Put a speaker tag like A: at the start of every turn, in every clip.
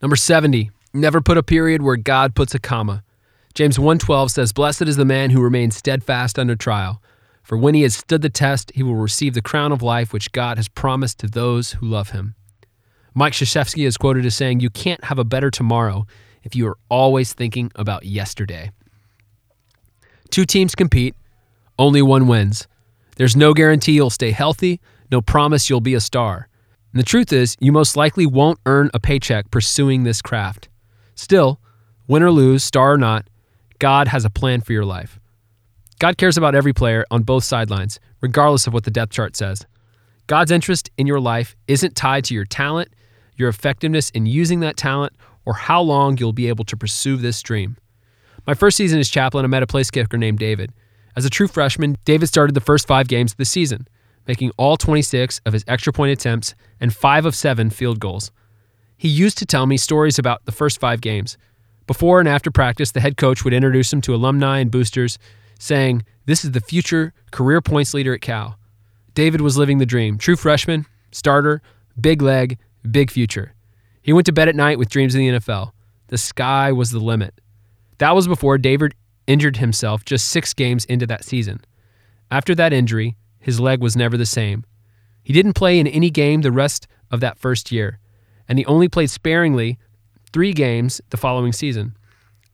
A: Number 70, never put a period where God puts a comma. James 1:12 says, "Blessed is the man who remains steadfast under trial, for when he has stood the test, he will receive the crown of life which God has promised to those who love him." Mike Krzyzewski is quoted as saying, "You can't have a better tomorrow if you are always thinking about yesterday." Two teams compete, only one wins. There's no guarantee you'll stay healthy, no promise you'll be a star. And the truth is, you most likely won't earn a paycheck pursuing this craft. Still, win or lose, star or not, God has a plan for your life. God cares about every player on both sidelines, regardless of what the depth chart says. God's interest in your life isn't tied to your talent, your effectiveness in using that talent, or how long you'll be able to pursue this dream. My first season as chaplain, I met a place kicker named David. As a true freshman, David started the first five games of the season, making all 26 of his extra point attempts and five of seven field goals. He used to tell me stories about the first five games. Before and after practice, the head coach would introduce him to alumni and boosters, saying, This is the future career points leader at Cal. David was living the dream. True freshman, starter, big leg, big future. He went to bed at night with dreams in the NFL. The sky was the limit. That was before David injured himself just six games into that season. After that injury, his leg was never the same. He didn't play in any game the rest of that first year, and he only played sparingly three games the following season.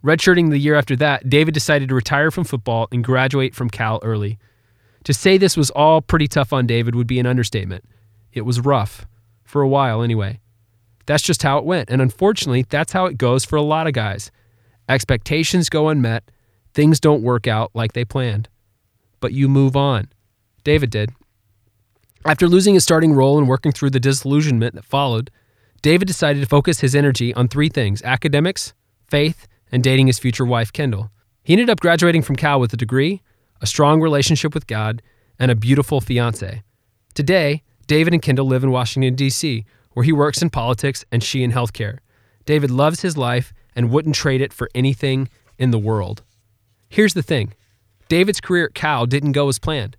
A: Redshirting the year after that, David decided to retire from football and graduate from Cal early. To say this was all pretty tough on David would be an understatement. It was rough, for a while anyway. That's just how it went, and unfortunately, that's how it goes for a lot of guys. Expectations go unmet, things don't work out like they planned. But you move on. David did. After losing his starting role and working through the disillusionment that followed, David decided to focus his energy on three things academics, faith, and dating his future wife, Kendall. He ended up graduating from Cal with a degree, a strong relationship with God, and a beautiful fiance. Today, David and Kendall live in Washington, D.C., where he works in politics and she in healthcare. David loves his life and wouldn't trade it for anything in the world. Here's the thing David's career at Cal didn't go as planned,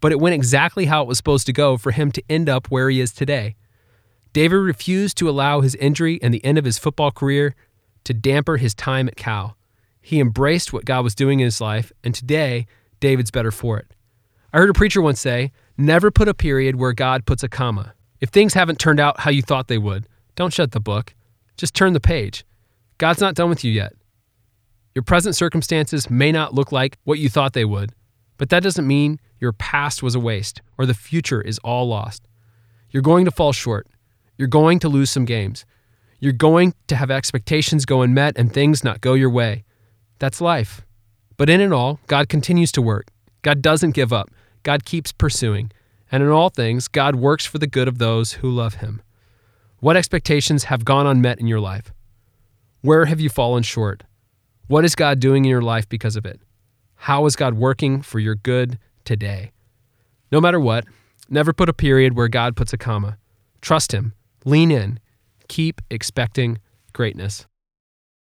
A: but it went exactly how it was supposed to go for him to end up where he is today. David refused to allow his injury and the end of his football career to damper his time at Cal. He embraced what God was doing in his life, and today, David's better for it. I heard a preacher once say, Never put a period where God puts a comma. If things haven't turned out how you thought they would, don't shut the book. Just turn the page. God's not done with you yet. Your present circumstances may not look like what you thought they would, but that doesn't mean your past was a waste or the future is all lost. You're going to fall short. You're going to lose some games. You're going to have expectations go unmet and things not go your way. That's life. But in it all, God continues to work. God doesn't give up. God keeps pursuing. And in all things, God works for the good of those who love him. What expectations have gone unmet in your life? Where have you fallen short? What is God doing in your life because of it? How is God working for your good today? No matter what, never put a period where God puts a comma. Trust Him, lean in, keep expecting greatness.